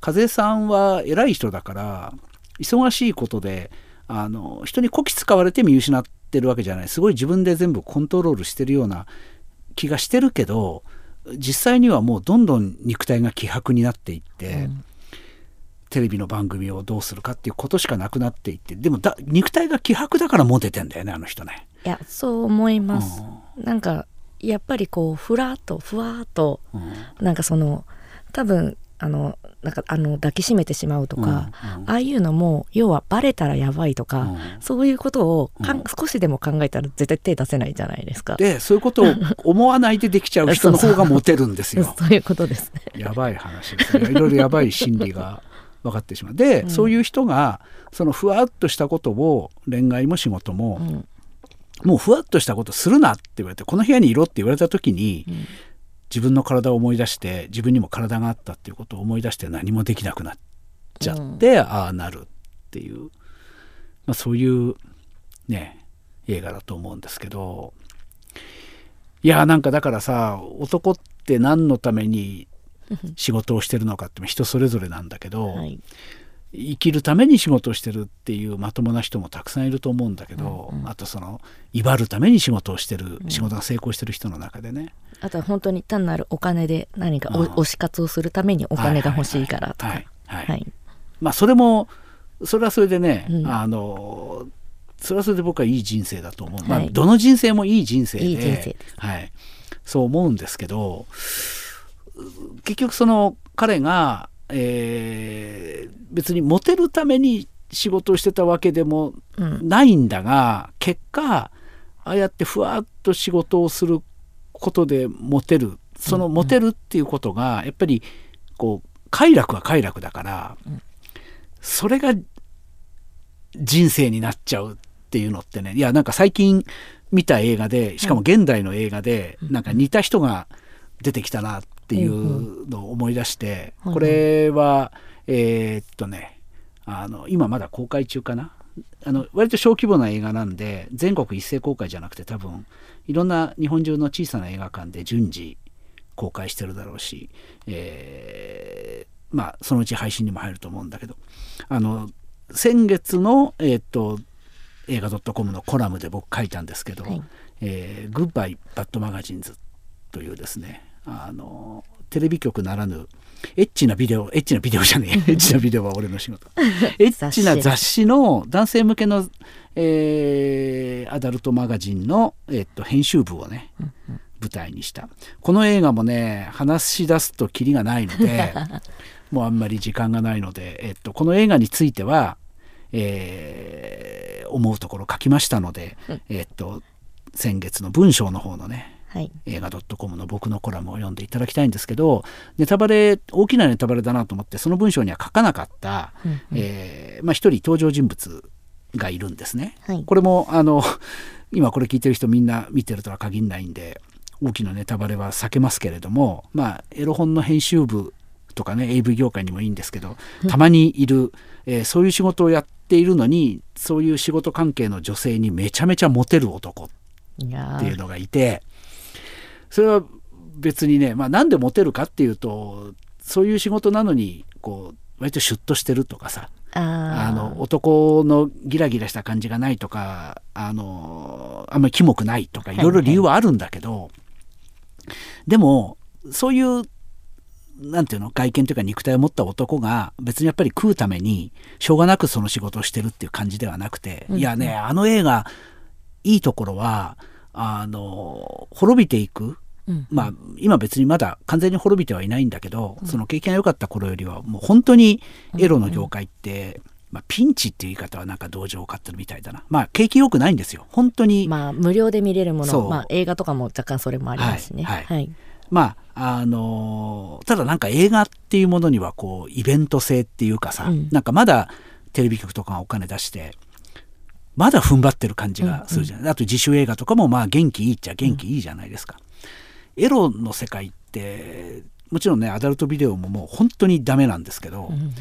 風さんは偉い人だから忙しいことであの人にこき使われて見失ってるわけじゃないすごい自分で全部コントロールしてるような気がしてるけど実際にはもうどんどん肉体が希薄になっていって、うんテレビの番組をどうするかっていうことしかなくなっていってでもだ肉体が希薄だからモテてんだよねあの人ね。いやそう思います。なんかやっぱりこうふらっとふわっとうんなんかその多分あのなんかあの抱きしめてしまうとか、うんうんああいうのも要はバレたらやばいとか、うんそういうことをかんうん少しでも考えたら絶対手出せないじゃないですか。でそういうことを 思わないでできちゃう人の方がモテるんですよ。そういうことですね。やばい話ですね。いろいろやばい心理が分かってしまう。で、うんそういう人がそのふわっとしたことを恋愛も仕事も、うんもうふわっとしたことするなって言われてこの部屋にいろって言われた時に、うん自分の体を思い出して自分にも体があったっていうことを思い出して何もできなくなっちゃって、ああなるっていう、まあ、そういうね映画だと思うんですけど。いやなんかだからさ男って何のために仕事をしてるのかって人それぞれなんだけど、はい。生きるために仕事をしてるっていうまともな人もたくさんいると思うんだけど、うんうん。あとその威張るために仕事をしてる、仕事が成功してる人の中でねあとは本当に単なるお金で何か推し活をするためにお金が欲しいからとか。はいはい、はい。まあそれもそれはそれでね、うん。あのそれはそれで僕はいい人生だと思う、まあはいどの人生もいい人生でいい人生です。はい、そう思うんですけど結局その彼が、えー別にモテるために仕事をしてたわけでもうん。ないんだが結果ああやってふわっと仕事をすることでモテるそのモテるっていうことがやっぱりこう快楽は快楽だから、それが人生になっちゃうっていうのってねいやなんか最近見た映画でしかも現代の映画でなんか似た人が出てきたなっていうのを思い出してこれはえーっとねあの今まだ公開中かな？あの割と小規模な映画なんで全国一斉公開じゃなくて多分いろんな日本中の小さな映画館で順次公開してるだろうし、えーまあそのうち配信にも入ると思うんだけどあの先月の、えーっと映画 .com のコラムで僕書いたんですけどはい「えーグッバイ・バッド・マガジンズ」というですねあのテレビ局ならぬエッチなビデオエッチなビデオじゃねえエッチなビデオは俺の仕事。エッチな雑誌の男性向けの、えーアダルトマガジンの、えっと編集部をね舞台にした。この映画もね話し出すとキリがないので もうあんまり時間がないので、えっと、この映画については、えー思うところ書きましたので、えっと先月の文章の方のねはい。映画 .com の僕のコラムを読んでいただきたいんですけどネタバレ大きなネタバレだなと思ってその文章には書かなかった、うんうん。えーまあ、一人登場人物がいるんですね。はいこれもあの 今これ聞いてる人みんな見てるとは限らないんで大きなネタバレは避けますけれどもまあエロ本の編集部とかね AV 業界にもいいんですけどたまにいる、えーそういう仕事をやっているのにそういう仕事関係の女性にめちゃめちゃモテる男っていうのがいてそれは別にね、まあ、なんでモテるかっていうとそういう仕事なのにこう割とシュッとしてるとかさあの男のギラギラした感じがないとかあのあんまりキモくないとかいろいろ理由はあるんだけど、でもそういうなんていうの外見というか肉体を持った男が別にやっぱり食うためにしょうがなくその仕事をしてるっていう感じではなくて、うん。いやねあの映画いいところはあの滅びていくうん。まあ今別にまだ完全に滅びてはいないんだけど、その経験が良かった頃よりはもう本当にエロの業界って、まあ、ピンチっていう言い方はなんか同情を買ってるみたいだな。まあ景気良くないんですよ。本当にままあ無料で見れるもの。まあ映画とかも若干それもありますしね。はい。はい。ああのただなんか映画っていうものにはこうイベント性っていうかさ、うん。なんかまだテレビ局とかがお金出してまだ踏ん張ってる感じがするじゃない、あと自主映画とかもまあ元気いいっちゃ元気いいじゃないですか、エロの世界ってもちろんねアダルトビデオももう本当にダメなんですけど、うん。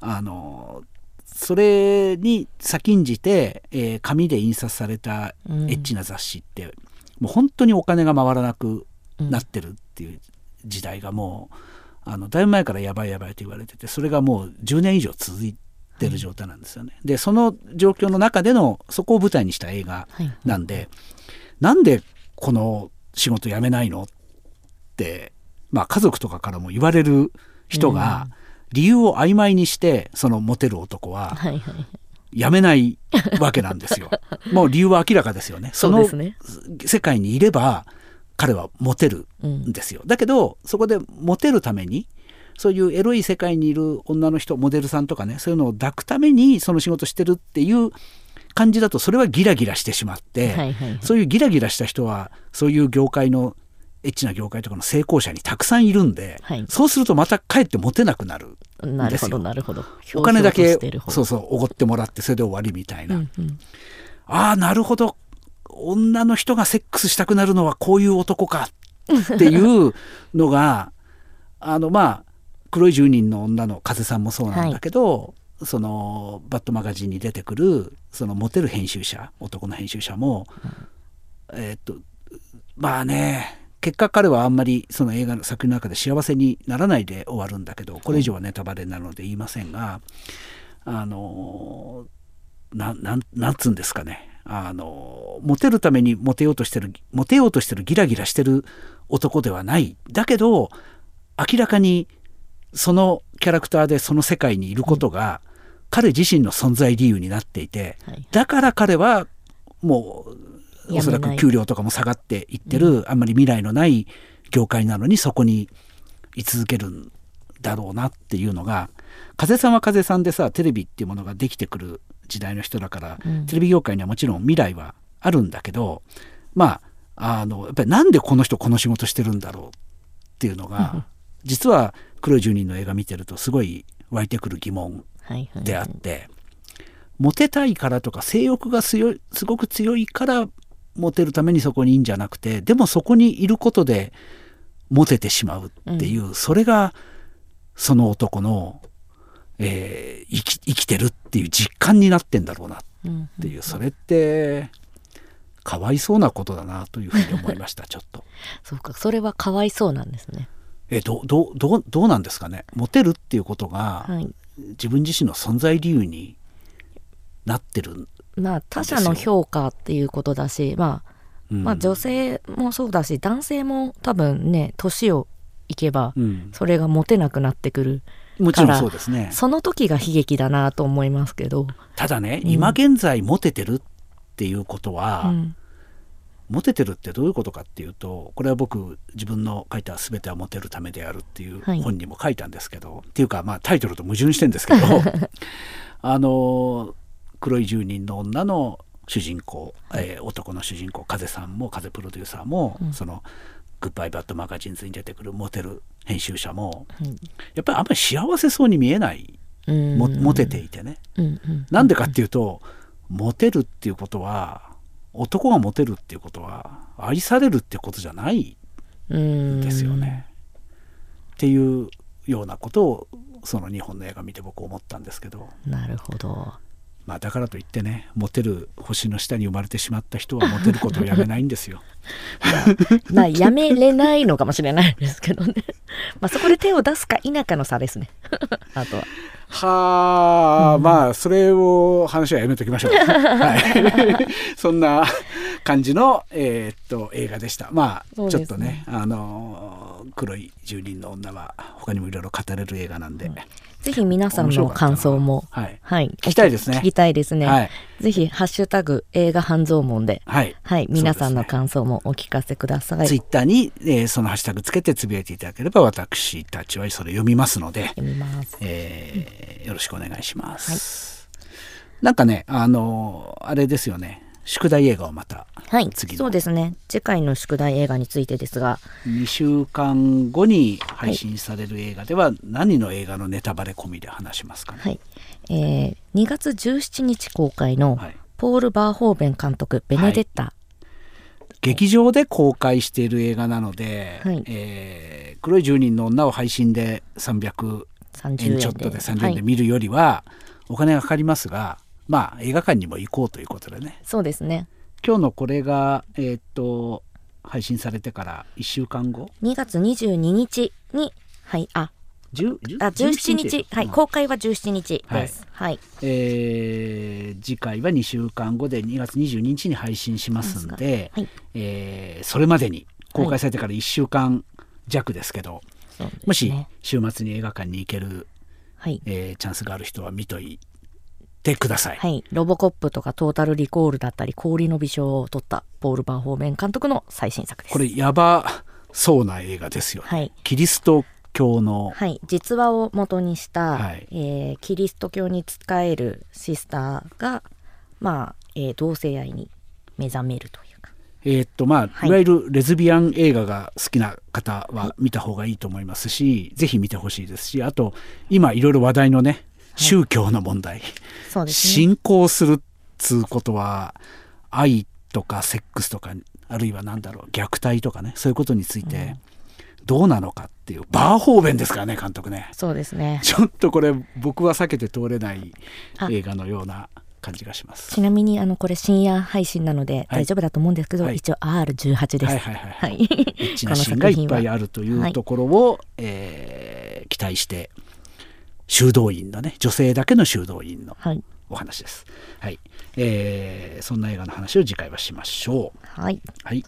あのそれに先んじて、えー紙で印刷されたエうん。ッチな雑誌って、もう本当にお金が回らなくなってるっていう時代がもうあのだいぶ前からやばいやばいと言われててそれがもう10年以上続いてる状態なんですよね。でその状況の中でのそこを舞台にした映画はい。なんで、なんでこの仕事辞めないのって、まあ、家族とかからも言われる人が理由を曖昧にしてそのモテる男ははいはい辞めないわけなんですよ。もう理由は明らかですよね。その世界にいれば彼はモテるうんんですよ。だけどそこでモテるためにそういうエロい世界にいる女の人モデルさんとかねそういうのを抱くためにその仕事してるっていう感じだとそれはギラギラしてしまって、そういうギラギラした人はそういう業界のエッチな業界とかの成功者にたくさんいるんで、はい。そうするとまたかえってモテなくなるなるほですよ。どなるほど。お金だけそうそうおごってもらってそれで終わりみたいな、うんうん。ああなるほど。女の人がセックスしたくなるのはこういう男かっていうのが あのまあ黒い十人の女の風さんもそうなんだけど、そのバッドマガジンに出てくるそのモテる編集者男の編集者も、えーっとまあね結果彼はあんまりその映画の作品の中で幸せにならないで終わるんだけどこれ以上はネタバレなので言いませんが、あのななんなんつうんですかね。あのモテるためにモテようとしてるモテようとしてるギラギラしてる男ではない。だけど明らかにそのキャラクターでその世界にいることが、彼自身の存在理由になっていて、はい。だから彼はもうおそらく給料とかも下がっていってる、あんまり未来のない業界なのにそこに居続けるんだろうなっていうのが風さんは風さんでさテレビっていうものができてくる時代の人だから、うん。テレビ業界にはもちろん未来はあるんだけどまああのやっぱりなんでこの人この仕事してるんだろうっていうのが実は黒い住人の映画見てるとすごい湧いてくる疑問はいはいであって、モテたいからとか性欲が強いすごく強いからモテるためにそこにいいんじゃなくてでもそこにいることでモテてしまうっていう、それがその男の、えー生き生きてるっていう実感になってんだろうなっうんていう、それってかわいそうなことだなというふうに思いました ちょっと。そうかそれはかわいそうなんですね。えどどどうどうなんですかね？モテるっていうことが、はい。自分自身の存在理由になってるまあ他者の評価っていうことだしまあうん。まあ女性もそうだし男性も多分ね年をいけばうん。それがモテなくなってくるもちろんそうですね。その時が悲劇だなと思いますけど、ただね、うん。今現在モテてるっていうことは、うん。モテてるってどういうことかっていうとこれは僕自分の書いた「全てはモテるためである」っていうはい。本にも書いたんですけど、っていうかまあタイトルと矛盾してんですけど あの黒い住人の女の主人公、えー男の主人公風さんも風プロデューサーも、うん。その「グッバイバッドマガジンズ」に出てくるモテる編集者もうんやっぱりあんまり幸せそうに見えないモテていてね。なんでかっていうと、モテるっていうことは男がモテるっていうことは愛されるってことじゃないうんん。ですよね。っていうようなことをその日本の映画見て僕思ったんですけど、なるほどまあ、だからといってねモテる星の下に生まれてしまった人はモテることをやめないんですよ。まあやめれないのかもしれないですけどね。まあそこで手を出すか否かの差ですね。あとは。はあ、まあそれを話はやめときましょう。はい、そんな感じの、えーっと映画でした。まあ、ね。ちょっとねあの黒い住人の女は他にもいろいろ語れる映画なんで、ぜひ皆さんの感想も。はい。はい。聞きたいですね。聞きたいですね、はい。ぜひハッシュタグ映画半蔵門で。はい、はい。皆さんの感想もお聞かせください、ツイッターに、えーそのハッシュタグつけてつぶやいていただければ私たちはそれ読みますので、読みます。えーよろしくお願いします。なんかねあのあれですよね宿題映画をまたはい。そうですね。次回の宿題映画についてですが。2週間後に配信される映画では何の映画のネタバレ込みで話しますかね？はい、えー2月17日公開のはい。ポール・バーホーベン監督「ベネデッタ」劇場で公開している映画なので、はい。えー黒い住人の女を配信で300 30円ちょっとで30はい円で見るよりはお金がかかりますが、まあ映画館にも行こうということでね。そうですね。今日のこれがえーっと配信されてから1週間後？2月22日にはいあ10あ17日。はい公開は17日です。はい、えー次回は2週間後で2月22日に配信しますんで、はい。えーそれまでに公開されてから1週間弱ですけど、そうですね。もし週末に映画館に行ける、はい。えーチャンスがある人は見といてください。はい、ロボコップとかトータルリコールだったり氷の微笑を取ったポール・バーホーベン監督の最新作です。これやばそうな映画ですよね。はい。キリスト教の、はい、実話を元にした、はい。えーキリスト教に仕えるシスターが、まあえー同性愛に目覚めるというか。えーっとまあ、はい。い、わゆるレズビアン映画が好きな方は見た方がいいと思いますし、ぜひ見てほしいですしあと今いろいろ話題のね宗教の問題、そうですね。信仰するっつうことは愛とかセックスとかあるいは何だろう虐待とかねそういうことについてどうなのかっていうバーホーベンですからね監督ね。そうですね。ちょっとこれ僕は避けて通れないあ。映画のような感じがします。ちなみにあのこれ深夜配信なので大丈夫だと思うんですけど、はい。一応 R18 です。はいはいはいはい。エッチなシーンがいっぱいあるというところを、えー期待して修道院のね女性だけの修道院のはい。お話です。はい、えーそんな映画の話を次回はしましょう。はい。はい、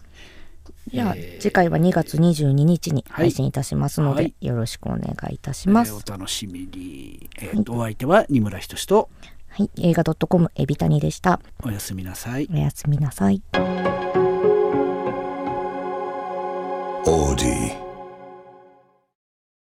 では、えー次回は2月22日に配信いたしますので、はいよろしくお願いいたします。えーお楽しみに。えーとお相手は二村仁とはい。映画 .com エビタニでした。おやすみなさい。おやすみなさい。Audi.